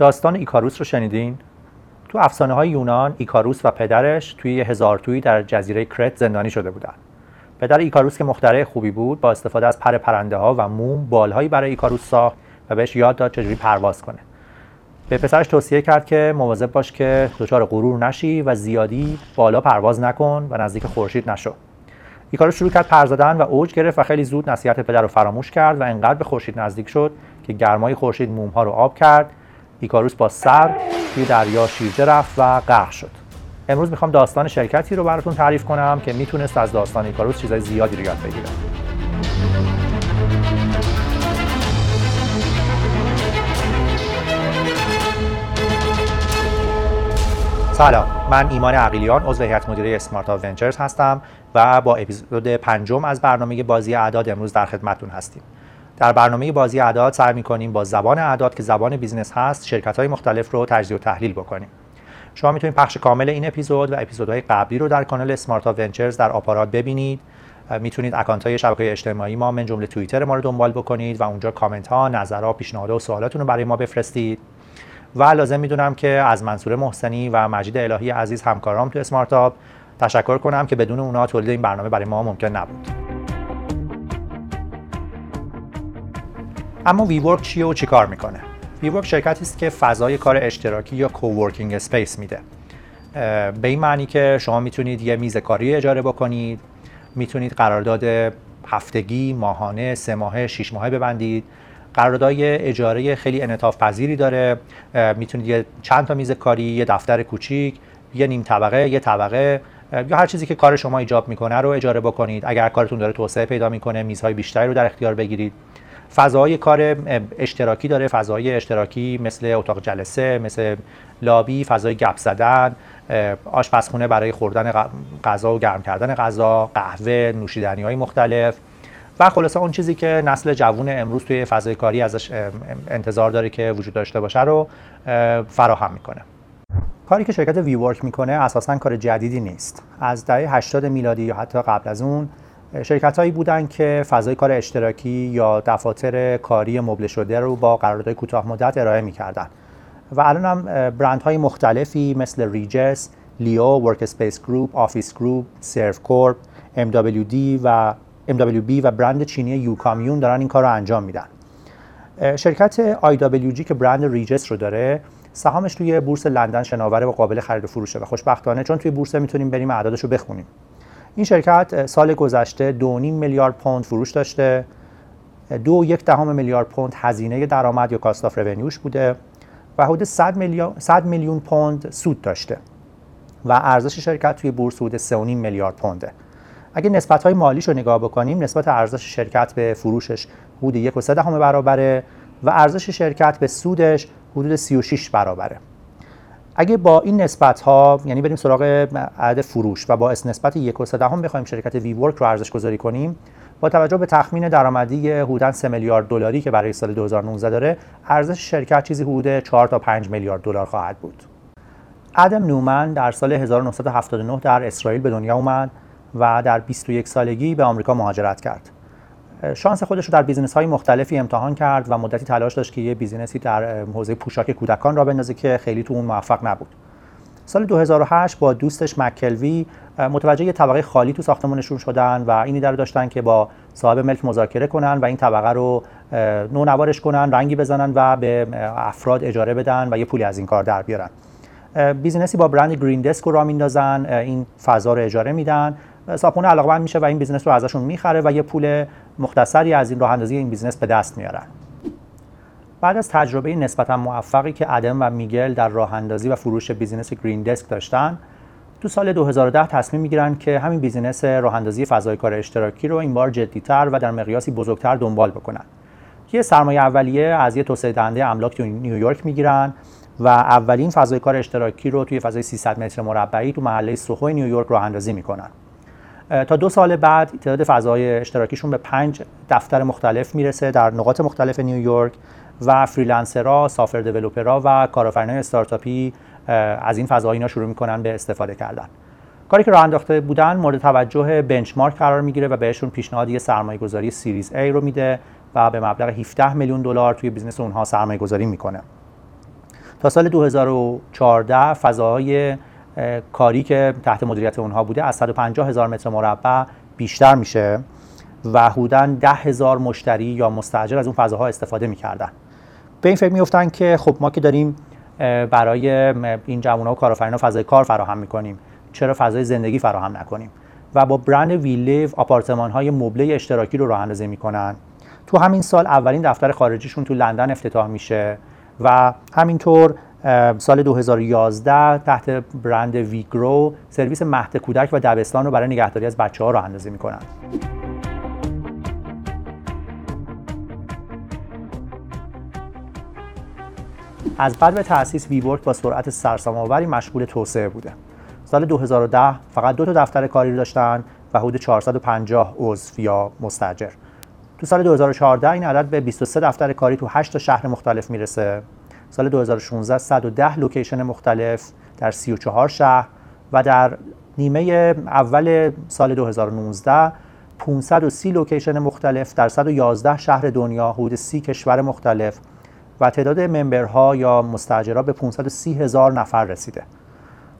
داستان ایکاروس رو شنیدین؟ تو افسانه های یونان ایکاروس و پدرش توی هزار توی در جزیره کرت زندانی شده بودن. پدر ایکاروس که مخترع خوبی بود با استفاده از پر پرنده ها و موم بالهایی برای ایکاروس ساخت و بهش یاد داد چجوری پرواز کنه. به پسرش توصیه کرد که مواظب باش که دچار غرور نشی و زیادی بالا پرواز نکن و نزدیک خورشید نشو. ایکاروس شروع کرد پر زدن و اوج گرفت و خیلی زود نصیحت پدر رو فراموش کرد و انقدر به خورشید نزدیک شد که گرمای خورشید موم ها رو آب کرد ایکاروس با سر توی دریا شیرجه رفت و غرق شد. امروز می‌خوام داستان شرکتی رو براتون تعریف کنم که می‌تونست از داستان ایکاروس چیزای زیادی رو یاد بگیره. سلام من ایمان عقیلیان عضو هیئت مدیره اسمارت آپ هستم و با اپیزود پنجم از برنامه بازی اعداد امروز در خدمتتون هستیم. در برنامه بازی اعداد سعی می‌کنیم با زبان اعداد که زبان business هست شرکت های مختلف رو تجزیه و تحلیل بکنیم. شما می‌تونید پخش کامل این اپیزود و اپیزودهای قبلی رو در کانال Smart Ventures در آپارات ببینید. می‌تونید account های شبکه اجتماعی ما من جمله توییتر ما رو دنبال بکنید و اونجا کامنت ها، نظرها، پیشنهادها و سوالاتون رو برای ما بفرستید. و لازم می‌دونم که از منصور محسنی و مجید الهی عزیز همکارام تو اسمارت آپ تشکر کنم که بدون اونا تولید این برنامه برای ما ممکن نبود. اما WeWork چیه و چیکار می‌کنه؟ WeWork شرکتی است که فضای کار اشتراکی یا coworking space میده. به این معنی که شما می‌تونید یه میز کاری اجاره بکنید می‌تونید قرارداد هفتگی، ماهانه، سه ماهه، شش ماهه ببندید. قراردادهای اجاره خیلی انعطاف پذیری داره. می‌تونید یه چند تا میز کاری، یه دفتر کوچیک، یه نیم طبقه، یه طبقه یا هر چیزی که کار شما ایجاب می‌کنه رو اجاره بکنید. اگر کارتون داره توسعه پیدا می‌کنه میزهای بیشتری رو در اختیار بگیرید. فضای کار اشتراکی داره فضای اشتراکی مثل اتاق جلسه مثل لابی فضای گپ زدن آشپزخونه برای خوردن غذا و گرم کردن غذا قهوه نوشیدنی های مختلف. و خلاصه اون چیزی که نسل جوون امروز توی فضای کاری ازش انتظار داره که وجود داشته باشه رو فراهم می‌کنه. کاری که شرکت وی ورک می‌کنه اساسا کار جدیدی نیست. از دهه 80 میلادی یا حتی قبل از اون شرکت هایی بودن که فضای کار اشتراکی یا دفاتر کاری مبله شده رو با قراردادهای کوتاه مدت ارائه می‌کردن و الان هم برند های مختلفی مثل Regus، لیو، Workspace Group، Office Group، Servcorp، MWD و MWB و برند چینی Ucommune دارن این کار رو انجام میدن. شرکت IWG که brand Regus رو داره سهامش توی بورس لندن شناوره و قابل خرید و فروشه و خوشبختانه چون توی بورس می‌تونیم بریم اعدادش رو بخونیم این شرکت سال گذشته 2.5 میلیارد پوند فروش داشته. دو یک دهم میلیارد پوند هزینه درآمد یا کاست آف رونیوش بوده و حدود 100 میلیون 100 میلیون پوند سود داشته و ارزش شرکت توی بورس حدود 3.5 میلیارد پونده. اگه نسبت های مالیش رو نگاه بکنیم نسبت ارزش شرکت به فروشش حدود 1.3 برابره و ارزش شرکت به سودش حدود 36 برابره. اگه با این نسبت ها یعنی بریم سراغ عدد فروش و با نسبت یک و نیم بخوایم شرکت WeWork رو ارزش گذاری کنیم با توجه به تخمین درآمدی حدود 3 میلیارد دلاری که برای سال 2019 داره ارزش شرکت چیزی حدود 4 تا 5 میلیارد دلار خواهد بود. ادم نومن در سال 1979 در اسرائیل به دنیا اومد و در 21 سالگی به آمریکا مهاجرت کرد. شانس خودش رو در business های مختلفی امتحان کرد و مدتی تلاش داشت که یه business ی در حوزه پوشاک کودکان راه بندازه که خیلی تو اون موفق نبود. سال 2008 با دوستش مک‌کلوی متوجه یه طبقه خالی تو ساختمانشون شدن و ایده‌ای داشتن که با صاحب ملک مذاکره کنن و این طبقه رو نونوارش کنن رنگی بزنن و به افراد اجاره بدن و یه پولی از این کار در بیارن. business ی با برند Green Desk رو را میندازن این فضا رو اجاره میدن. صاحبخونه علاقمند میشه و این business رو ازشون می‌خره و یه پول مختصری از این راه اندازی این business به دست میارن. بعد از تجربه نسبتا موفقی که ادم و میگل در راه اندازی و فروش business Green Desk داشتن تو سال 2010 تصمیم می‌گیرن که همین business راه اندازی فضای کار اشتراکی رو این بار جدیتر و در مقیاسی بزرگتر دنبال بکنن. یه سرمایه اولیه از یه توسعه دهنده املاک تو نیویورک می‌گیرن و اولین فضای کار اشتراکی رو توی فضای 300 متر مربعی تو محله سوهو نیویورک راه اندازی می‌کنن. تا دو سال بعد تعداد فضای اشتراکیشون به پنج دفتر مختلف می‌رسه در نقاط مختلف نیویورک و freelancer ها، software developer ها و کارآفرینان استارتاپی از این فضا اینا شروع می‌کنن به استفاده کردن. کاری که راه انداخته بودن مورد توجه Benchmark قرار می‌گیره و بهشون پیشنهاد یه سرمایه گذاری series A رو میده و به مبلغ 17 میلیون دلار توی business اونها سرمایه گذاری می‌کنه. تا سال 2014 فضاهای کاری که تحت مدیریت اونها بوده از 150 هزار متر مربع بیشتر میشه و حدوداً 10 هزار مشتری یا مستاجر از اون فضاها استفاده می‌کردن. به این فکر میفتن که خب ما که داریم برای این جوانها و کارآفرینان فضای کار فراهم می‌کنیم. چرا فضای زندگی فراهم نکنیم؟ و با برند ویلیو آپارتمان های مبله اشتراکی رو راه اندازی می‌کنن. تو همین سال اولین دفتر خارجیشون تو لندن افتتاح میشه و همینطور سال 2011 تحت برند ویگرو سرویس مهد کودک و دبستان رو برای نگهداری از بچه ها راه اندازی می‌کنن از بدو تأسیس WeWork با سرعت سرسام‌آوری مشغول توسعه بوده. سال 2010 فقط دو تا دفتر کاری داشتن و حدود 450 عضو یا مستاجر. تو سال 2014 این عدد به 23 دفتر کاری تو 8 تا شهر مختلف می‌رسه. سال 2016 110 location مختلف در 34 شهر و در نیمه اول سال 2019 530 location مختلف در 111 شهر دنیا حدود 30 کشور مختلف و تعداد ممبرها یا مستاجرها به 530 هزار نفر رسیده.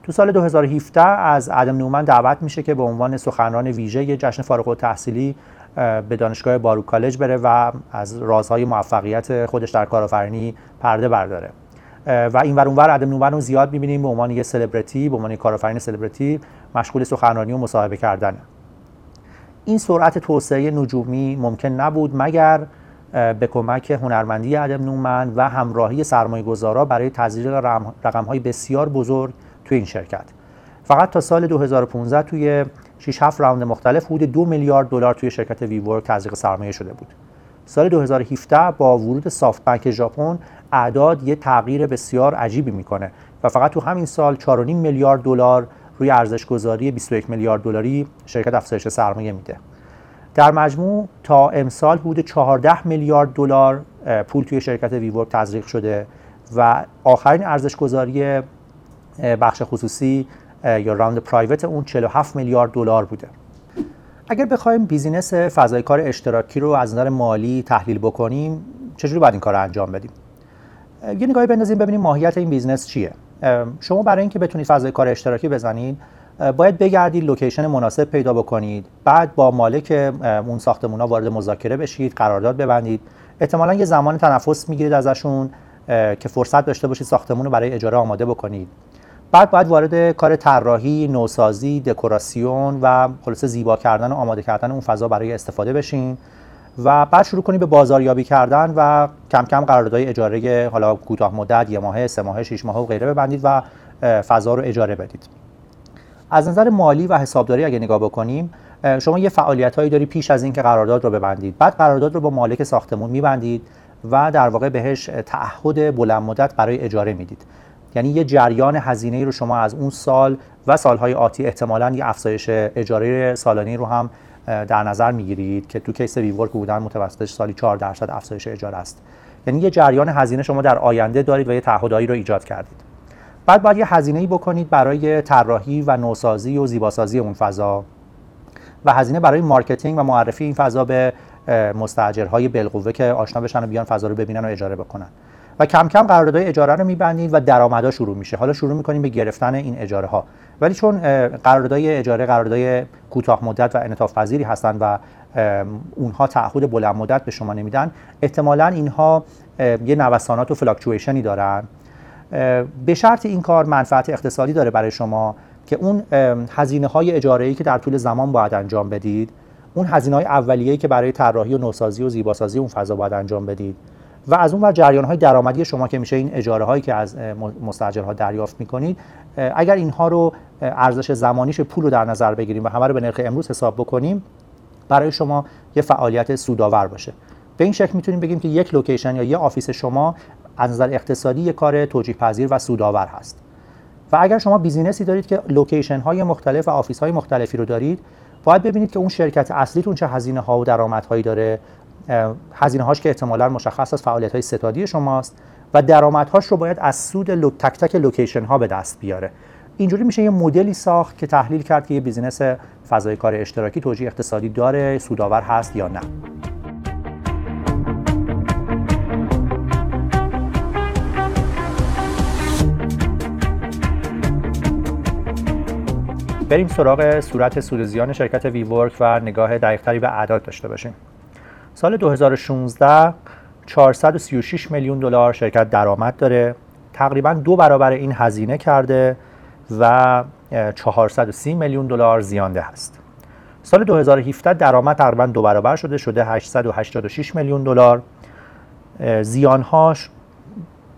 تو سال 2017 از ادم نومن دعوت میشه که به عنوان سخنران ویژه جشن فارغ التحصیلی به دانشگاه بارو کالج بره و از رازهای موفقیت خودش در کارآفرینی پرده برداره. و این ور اونور ادم نومن رو زیاد می‌بینیم به عنوان یه سلبریتی به عنوان کارآفرین سلبریتی مشغول سخنرانی و مصاحبه کردن. این سرعت توسعه نجومی ممکن نبود مگر به کمک هنرمندی ادم نومن و همراهی سرمایه گذارا برای تزریق رقم های بسیار بزرگ توی این شرکت. فقط تا سال 2015 توی 6 7 راوند مختلف حدود 2 میلیارد دلار توی شرکت ویورک تزریق سرمایه شده بود. سال 2017 با ورود سافت بانک ژاپن اعداد یه تغییر بسیار عجیبی می‌کنه و فقط تو همین سال 4.5 میلیارد دلار روی ارزش گذاری 21 میلیارد دلاری شرکت افزایش سرمایه میده. در مجموع تا امسال حدود 14 میلیارد دلار پول توی شرکت WeWork تزریق شده و آخرین ارزش گذاری بخش خصوصی یا round private اون 47 میلیارد دلار بوده. اگر بخوایم business فضای کار اشتراکی رو از نظر مالی تحلیل بکنیم چجوری باید این کار رو انجام بدیم؟ یه نگاهی بندازیم ببینیم ماهیت این business چیه. شما برای اینکه بتونید فضای کار اشتراکی بزنید باید بگردید لوکیشن مناسب پیدا بکنید. بعد با مالک اون ساختمون ها وارد مذاکره بشید قرارداد ببندید. احتمالا یه زمان تنفس می‌گیرید ازشون که فرصت داشته باشید ساختمون رو برای اجاره آماده بکنید. بعد باید وارد کار طراحی، نوسازی، دکوراسیون و خلاصه زیبا کردن و آماده کردن اون فضا برای استفاده بشین و بعد شروع کنید به بازاریابی کردن و کم کم قراردادهای اجاره حالا کوتاه مدت، یه ماهه، سه ماهه، شش ماهه و غیره ببندید و فضا رو اجاره بدید. از نظر مالی و حسابداری اگه نگاه بکنیم شما یه فعالیت هایی داری پیش از اینکه قرارداد رو ببندید بعد قرارداد رو با مالک ساختمون میبندید و در واقع بهش تعهد بلند مدت برای اجاره می‌دید یعنی یه جریان هزینه رو شما از اون سال و سالهای آتی احتمالا یه افزایش اجاره سالانه رو هم در نظر می‌گیرید که تو کیس ویورک بودن متوسطش سالی 4 درصد افزایش اجاره است. یعنی یه جریان هزینه شما در آینده دارید و یه تعهدایی رو ایجاد کردید. بعد باید یه هزینه ای بکنید برای طراحی و نوسازی و زیباسازی اون فضا و هزینه برای marketing و معرفی این فضا به مستاجرهای بالقوه که آشنا بشن و بیان فضا رو ببینن و اجاره بکنن. و کم کم قراردادهای اجاره رو میبندید و درآمدها شروع میشه. حالا شروع می‌کنیم به گرفتن این اجاره ها ولی چون قراردادهای اجاره قراردادهای کوتاه مدت و انعطاف پذیری هستند و اونها تعهد بلند مدت به شما نمیدن احتمالا اینها یه نوسانات و فلاکچویشنی دارن. به شرط این کار منفعت اقتصادی داره برای شما که اون هزینه های اجاره که در طول زمان باید انجام بدید اون هزینه های اولیه‌ای که برای طراحی و نوسازی و زیباسازی اون فضا باید انجام بدید. و از اون ور جریان های درآمدی شما که میشه این اجاره هایی که از مستاجرها دریافت می‌کنید اگر اینها رو ارزش زمانیش پول رو در نظر بگیریم و همه رو به نرخ امروز حساب بکنیم برای شما یه فعالیت سودآور باشه. به این شکل می‌تونیم بگیم که یک location یا یه office شما از نظر اقتصادی یک کار توجیه پذیر و سودآور هست. و اگر شما business ی دارید که location های مختلف و office های مختلفی رو دارید باید ببینید که اون شرکت اصلیتون چه هزینه ها و درآمدهایی داره هزینه هاش که احتمالا مشخص از فعالیت های ستادی شماست و درآمدهاش رو باید از سود لو تک تک location ها به دست بیاره. اینجوری میشه یه مدلی ساخت که تحلیل کرد که یه business فضای کار اشتراکی توجیه اقتصادی داره سودآور هست یا نه. بریم سراغ صورت سود زیان شرکت ویورک و نگاه دقیقتری به اعداد داشته باشیم. سال 2016 436 میلیون دلار شرکت درآمد داره. تقریبا دو برابر این هزینه کرده و 430 میلیون دلار زیانده هست سال 2017 درآمد تقریبا دو برابر شده شده 886 میلیون دلار. زیانهاش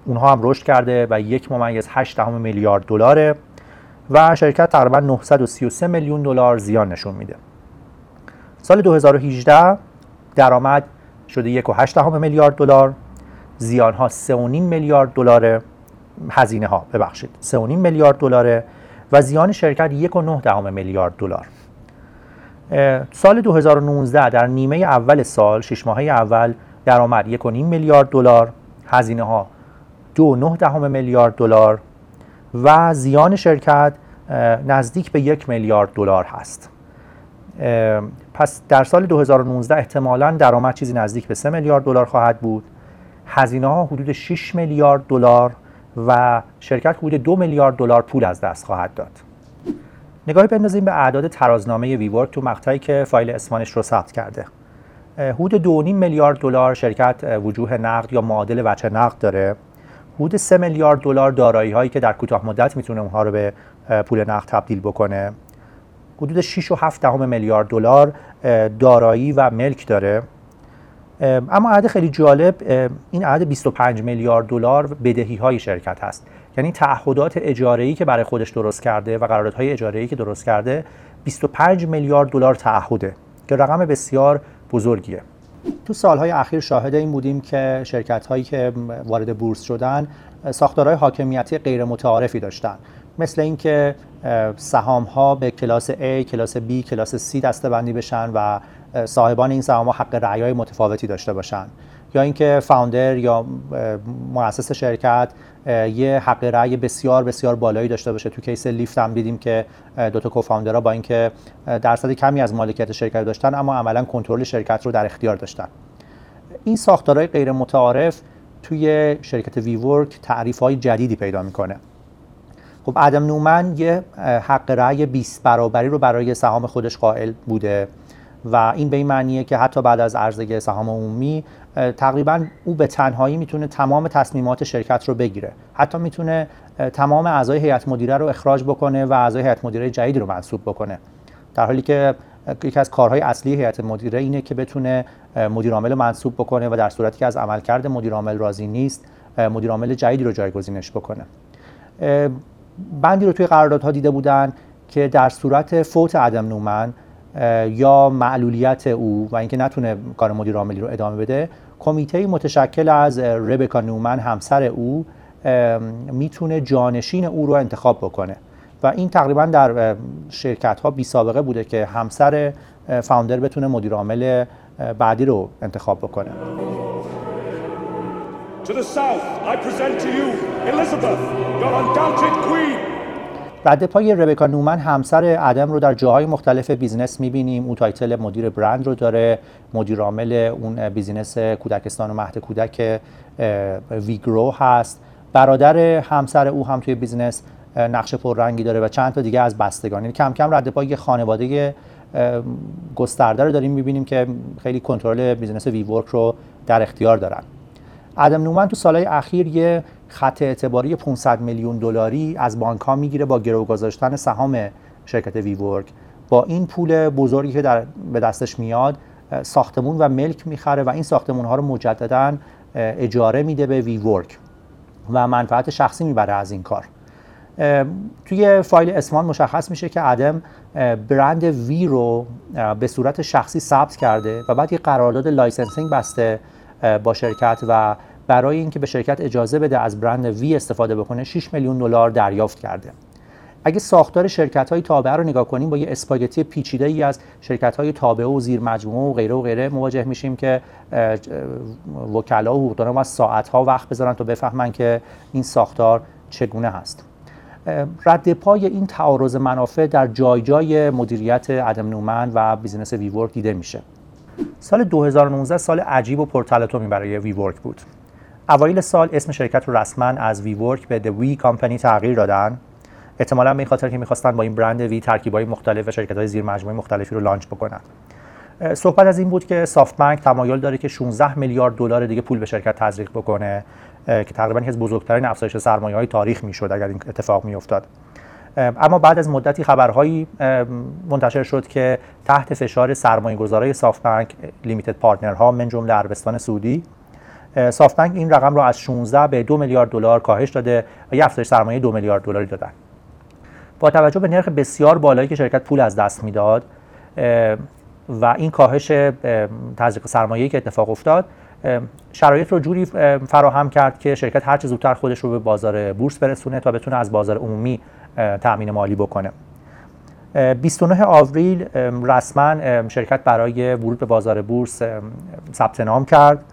اونها هم رشد کرده و یک ممیز 8 میلیارد دلاره و شرکت تقریبا 933 میلیون دلار زیان نشون میده. سال 2018 درآمد شده 1.8 میلیارد دلار. زیان ها 3.5 میلیارد دلاره. هزینه ها ببخشید 3.5 میلیارد دلاره و زیان شرکت 1.9 میلیارد دلار. سال 2019 در نیمه اول سال شش ماهه اول درآمد 1.5 میلیارد دلار هزینه ها 2.9 میلیارد دلار و زیان شرکت نزدیک به یک میلیارد دلار هست. پس در سال 2019 احتمالا درآمد چیزی نزدیک به 3 میلیارد دلار خواهد بود. هزینه ها حدود 6 میلیارد دلار و شرکت حدود 2 میلیارد دلار پول از دست خواهد داد. نگاهی بندازیم به اعداد ترازنامه ویورک تو مقطعی که فایل اسمانش رو ثبت کرده. حدود 2.5 میلیارد دلار شرکت وجوه نقد یا معادل وجه نقد داره. حدود 3 میلیارد دلار دارایی هایی که در کوتاه مدت می‌تونه اونها رو به پول نقد تبدیل بکنه. حدود 6.7 میلیارد دلار دارایی و ملک داره. اما عدد خیلی جالب این عدد 25 میلیارد دلار بدهی های شرکت هست. یعنی تعهدات اجاره ای که برای خودش درست کرده و قراردادهای اجاره ای که درست کرده 25 میلیارد دلار تعهده که رقم بسیار بزرگیه. تو سالهای اخیر شاهد این بودیم که شرکت هایی که وارد بورس شدن ساختارهای حاکمیتی غیر متعارفی داشتن. مثل اینکه سهام ها به class A، class B، class C دسته بندی بشن و صاحبان این سهام ها حق رأی متفاوتی داشته باشن. یا اینکه founder یا مؤسس شرکت یه حق رأی بسیار بسیار بالایی داشته باشه. تو case Lyft هم دیدیم که دو تا co-founder ها با اینکه درصد کمی از مالکیت شرکت داشتن اما عملا کنترل شرکت رو در اختیار داشتن. این ساختارهای غیر متعارف توی شرکت WeWork تعریف های جدیدی پیدا می‌کنه. خب ادم نومن یه حق رأی 20 برابری رو برای سهام خودش قائل بوده و این به این معنیه که حتی بعد از عرضه سهام عمومی تقریبا او به تنهایی می‌تونه تمام تصمیمات شرکت رو بگیره. حتی می‌تونه تمام اعضای هیئت مدیره رو اخراج بکنه و اعضای هیئت مدیره جدید رو منصوب بکنه. در حالی که یکی از کارهای اصلی هیئت مدیره اینه که بتونه مدیر عامل منصوب بکنه و در صورتی که از عملکرد مدیر عامل راضی نیست مدیر عامل جدیدی رو جایگزینش بکنه. بندی رو توی قراردادها دیده بودن که در صورت فوت عدم نومن یا معلولیت او و اینکه نتونه کار مدیر عاملی رو ادامه بده کمیته متشکل از ربکا نومن همسر او می‌تونه جانشین او رو انتخاب بکنه. و این تقریبا در شرکت ها بی سابقه بوده که همسر فاوندر بتونه مدیر عامل بعدی رو انتخاب بکنه. To the south, I present to you Elizabeth, your undoubted queen. بعد پای ربکا نومن همسر ادم رو در جاهای مختلف business می‌بینیم. او title مدیر برند رو داره. مدیر عامل اون business کودکستان و مهد کودک WeGrow هست. برادر همسر او هم توی business نقش پررنگی داره و چند تا دیگه از بستگان. یعنی کم کم رد پای خانواده گسترده رو داریم می‌بینیم که خیلی کنترل business WeWork رو در اختیار دارن. ادم نومن تو سالهای اخیر یه خط اعتباری 500 میلیون دلاری از بانک ها می‌گیره با گرو گذاشتن سهام شرکت WeWork با این پول بزرگی که در به دستش میاد ساختمون و ملک می‌خره و این ساختمون ها رو مجددا اجاره میده به WeWork و منفعت شخصی می‌بره از این کار. توی فایل اسمان مشخص میشه که ادم برند We رو به صورت شخصی ثبت کرده و بعد یه قرارداد licensing بسته با شرکت و برای اینکه به شرکت اجازه بده از برند We استفاده بکنه 6 میلیون دلار دریافت کرده. اگه ساختار شرکت های تابعه رو نگاه کنیم با یه اسپاگتی پیچیده ای از شرکت های تابعه و زیر مجموعه و غیره و غیره مواجه میشیم که وکلا و حقوقداران از ساعت ها وقت بذارن تا بفهمن که این ساختار چگونه هست. رد پای این تعارض منافع در جای جای مدیریت ادم نومن و business WeWork دیده میشه. سال 2019 سال عجیب و پرتلاطمی برای WeWork بود. اوایل سال اسم شرکت رو رسما از WeWork به The We Company تغییر دادن. احتمالا به خاطر که می‌خواستن با این برند We های مختلف و شرکت های زیر مجموعه مختلفی رو launch بکنن. صحبت از این بود که SoftBank تمایل داره که 16 میلیارد دلار دیگه پول به شرکت تزریق بکنه که تقریبا یکی از بزرگترین افزایش سرمایه های تاریخ می‌شد اگر این اتفاق میافتاد. اما بعد از مدتی خبرهایی منتشر شد که تحت فشار سرمایه گذارای سافت بانک لیمیتد پارتنرها من جمله عربستان سعودی سافت بانک این رقم را از 16 به 2 میلیارد دلار کاهش داده و یه سرمایه 2 میلیارد دلاری دادن. با توجه به نرخ بسیار بالایی که شرکت پول از دست می‌داد و این کاهش تزریق سرمایه‌ای که اتفاق افتاد شرایط رو جوری فراهم کرد که شرکت هر چه زودتر خودش رو به بازار بورس برسونه تا بتونه از بازار عمومی تامین مالی بکنه. 29 آوریل رسما شرکت برای ورود به بازار بورس ثبت نام کرد.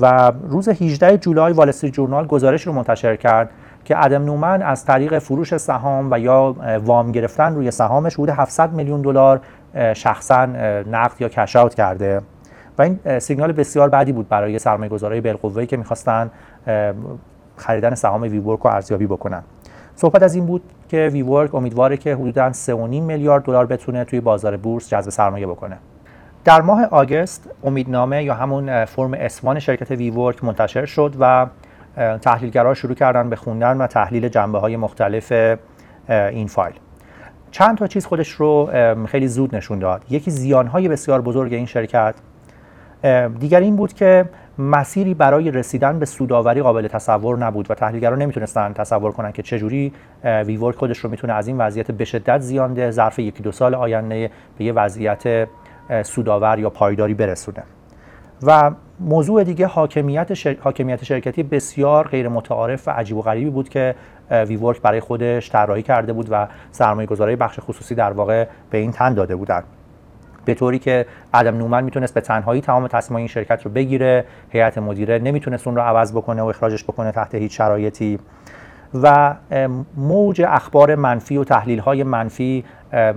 و روز 18 جولای وال جورنال گزارش رو منتشر کرد که ادم نومن از طریق فروش سهام و یا وام گرفتن روی سهامش حدود 700 میلیون دلار شخصا نقد یا کش اوت کرده. و این سیگنال بسیار بدی بود برای سرمایه گذارای بالقوه‌ای که می‌خواستن خریدن سهام ویورک رو ارزیابی بکنن. صحبت از این بود که ویورک امیدواره که حدودا 3.5 میلیارد دلار بتونه توی بازار بورس جذب سرمایه بکنه. در ماه آگست امیدنامه یا همون فرم اسوان شرکت ویورک منتشر شد و تحلیلگرا شروع کردن به خوندن و تحلیل جنبه های مختلف این فایل. چند تا چیز خودش رو خیلی زود نشون داد. یکی زیانهای بسیار بزرگ این شرکت. دیگر این بود که مسیری برای رسیدن به سوداوری قابل تصور نبود و تحلیلگران نمی‌تونستن تصور کنن که چجوری ویورک خودش رو می‌تونه از این وضعیت به شدت زیانده ظرف یکی دو سال آینده به یه وضعیت سوداور یا پایداری برسونه. و موضوع دیگه حاکمیت, حاکمیت شرکتی بسیار غیر متعارف و عجیب و غریبی بود که ویورک برای خودش طراحی کرده بود و سرمایه بخش خصوصی در واقع به این تن داده بودند. به طوری که ادم نومن می‌تونست به تنهایی تمام تصمیم این شرکت رو بگیره هیئت مدیره نمی‌تونست اون رو عوض بکنه و اخراجش بکنه تحت هیچ شرایطی. و موج اخبار منفی و تحلیل های منفی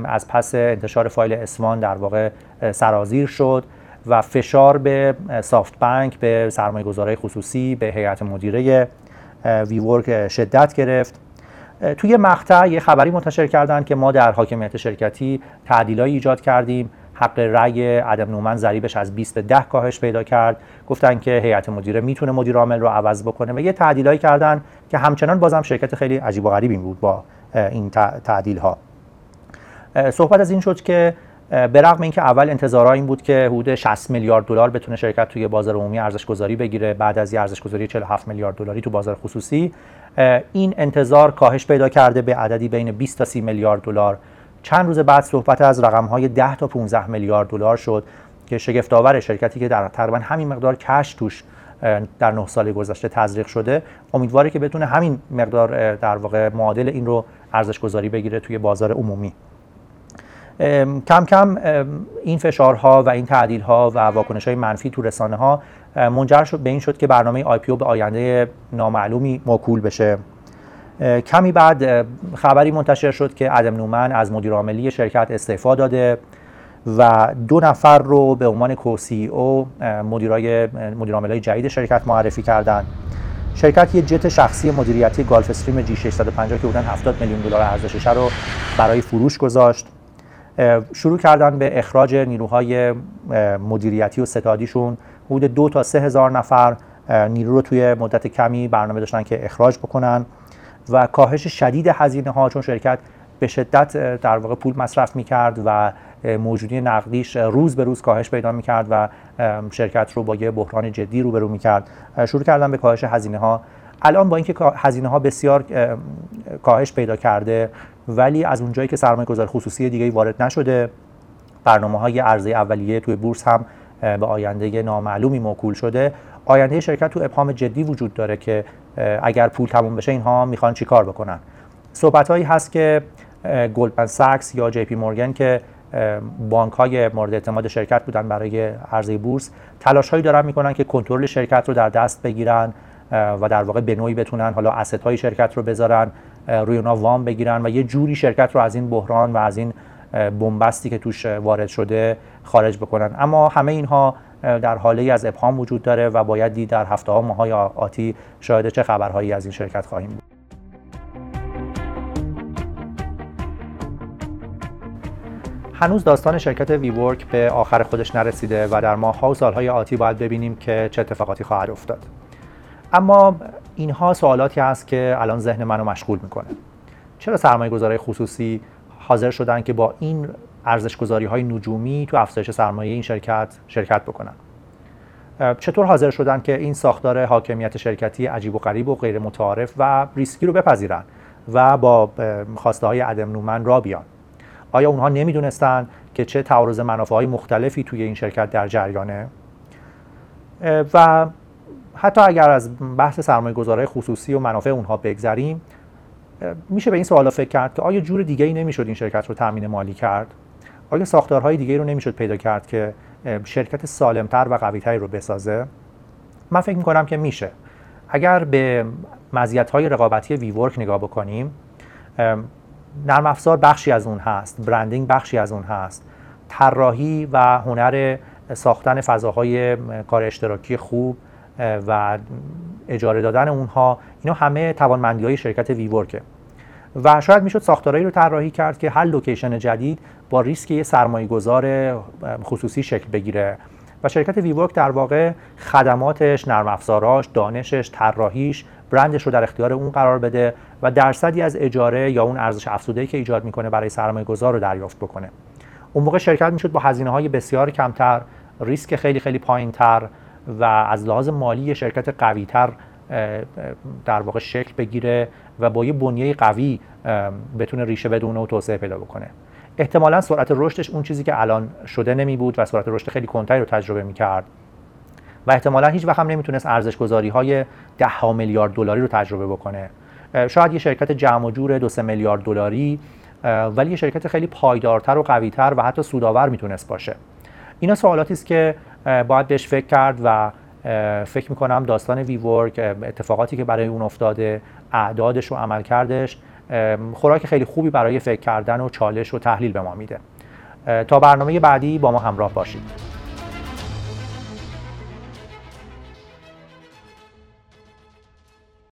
از پس انتشار فایل اسوان در واقع سرازیر شد و فشار به سافت بانک به سرمایه گذارای خصوصی به هیئت مدیره ویورک شدت گرفت. توی مقطع یه خبری منتشر کردن که ما در حاکمیت شرکتی تعدیلایی ایجاد کردیم. حق رأی عدم نومن ضریبش از 20 به 10 کاهش پیدا کرد. گفتن که هیئت مدیره می‌تونه مدیر عامل رو عوض بکنه و یه تعدیلایی کردن که همچنان بازم شرکت خیلی عجیب و غریبی بود با این تعدیل ها صحبت از این شد که به رغم اینکه اول انتظارا این بود که حدود 60 میلیارد دلار بتونه شرکت توی بازار عمومی ارزش گذاری بگیره بعد از یه ارزش گذاری 47 میلیارد دلاری تو بازار خصوصی این انتظار کاهش پیدا کرده به عددی بین 20 تا 30 میلیارد دلار چند روز بعد صحبت از رقم های 10 تا 15 میلیارد دلار شد که شگفت آور شرکتی که در تقریبا همین مقدار کش توش در نه سال گذشته تزریق شده امیدواره که بتونه همین مقدار در واقع معادل این رو ارزش گذاری بگیره توی بازار عمومی. کم کم این فشارها و این تعدیلها و واکنش های منفی تو رسانه ها منجر شد به این شد که برنامه آی به آینده نامعلومی موکول بشه. کمی بعد خبری منتشر شد که ادم نومن از مدیرعاملی شرکت استعفا داده و دو نفر رو به عنوان کوسی او مدیرای مدیرعاملای جدید شرکت معرفی کردند شرکت یه جت شخصی مدیریتی گالف استریم جی 650 که بودن 70 میلیون دلار ارزشش رو برای فروش گذاشت. شروع کردن به اخراج نیروهای مدیریتی و ستادیشون. حدود دو تا سه هزار نفر نیرو رو توی مدت کمی برنامه داشتن که اخراج بکنن. و کاهش شدید هزینه ها چون شرکت به شدت در واقع پول مصرف می کرد و موجودی نقدیش روز به روز کاهش پیدا می کرد و شرکت رو با یه بحران جدی روبرو می کرد شروع کردن به کاهش هزینه ها الان با اینکه هزینه ها بسیار کاهش پیدا کرده ولی از اونجایی که سرمایه گذار خصوصی دیگه وارد نشده برنامه های عرضه اولیه توی بورس هم به آینده نامعلومی موکول شده. آینده شرکت تو ابهام جدی وجود داره که اگر پول تموم بشه اینها می‌خوان چیکار بکنن. صحبت هایی هست که Goldman Sachs یا JP Morgan که بانک های مورد اعتماد شرکت بودن برای عرضه بورس تلاش هایی دارن می‌کنن که کنترل شرکت رو در دست بگیرن و در واقع به نوعی بتونن حالا asset های شرکت رو بذارن روی اونا وام بگیرن و یه جوری شرکت رو از این بحران و از این بنبستی که توش وارد شده خارج بکنن. اما همه اینها در حاله از ابهام وجود داره و باید دید در هفته ها ماهای آتی شاید چه خبرهایی از این شرکت خواهیم بود. هنوز داستان شرکت وی ورک به آخر خودش نرسیده و در ماهها و سالهای آتی باید ببینیم که چه اتفاقاتی خواهد افتاد. اما اینها سوالاتی هست که الان ذهن منو مشغول می‌کنه. چرا سرمایه گذاره خصوصی حاضر شدن که با این ارزش گذاری های نجومی تو افزایش سرمایه این شرکت شرکت بکنن. چطور حاضر شدن که این ساختار حاکمیت شرکتی عجیب و غریب و غیر متعارف و ریسکی رو بپذیرن و با خواسته های عدم نومن را بیان؟ آیا اونها نمی‌دونستند که چه تعارض منافع های مختلفی توی این شرکت در جریانه؟ و حتی اگر از بحث سرمایه خصوصی و منافع اونها بگذریم میشه به این سوالا فکر کرد که آیا جور دیگه ای نمی‌شد این شرکت رو تامین مالی کرد؟ آیا ساختارهای دیگه رو نمی‌شد پیدا کرد که شرکت سالمتر و قویتری رو بسازه. من فکر می‌کنم که میشه. اگر به های رقابتی ویورک نگاه بکنیم نرم افزار بخشی از اون هست برندینگ بخشی از اون هست. طراحی و هنر ساختن فضاهای کار اشتراکی خوب و اجاره دادن اونها اینا همه توانمندی های شرکت WeWork ه. و شاید می‌شد ساختارهایی رو طراحی کرد که هر location جدید با ریسک یه سرمایه گذار خصوصی شکل بگیره و شرکت WeWork در واقع خدماتش، نرم افزاراش، دانشش، طراحیش، برندش رو در اختیار اون قرار بده و درصدی از اجاره یا اون ارزش افزوده‌ای که ایجاد می‌کنه برای سرمایه گذار رو دریافت بکنه. اون موقع شرکت می‌شد با هزینه های بسیار کمتر، ریسک خیلی خیلی پایینتر و از لحاظ مالی شرکت قویتر در واقع شکل بگیره و با یه بنیه قوی بتونه ریشه بدونه و توسعه پیدا بکنه. احتمالا سرعت رشدش اون چیزی که الان شده نمی بود و سرعت رشد خیلی کنتری رو تجربه می کرد. و احتمالا هیچ وقت هم نمی‌تونست ارزش گذاری های ده ها میلیارد دلاری رو تجربه بکنه. شاید یه شرکت جمع و جور دو سه میلیارد دلاری ولی یه شرکت خیلی پایدارتر و قویتر و حتی سودآور می‌تونست باشه. اینا سوالاتی است که باید بهش فکر کرد و فکر می‌کنم داستان ویورک اتفاقاتی که برای اون افتاده اعدادش و عمل کردش خوراک خیلی خوبی برای فکر کردن و چالش و تحلیل به ما میده. تا برنامه بعدی با ما همراه باشید.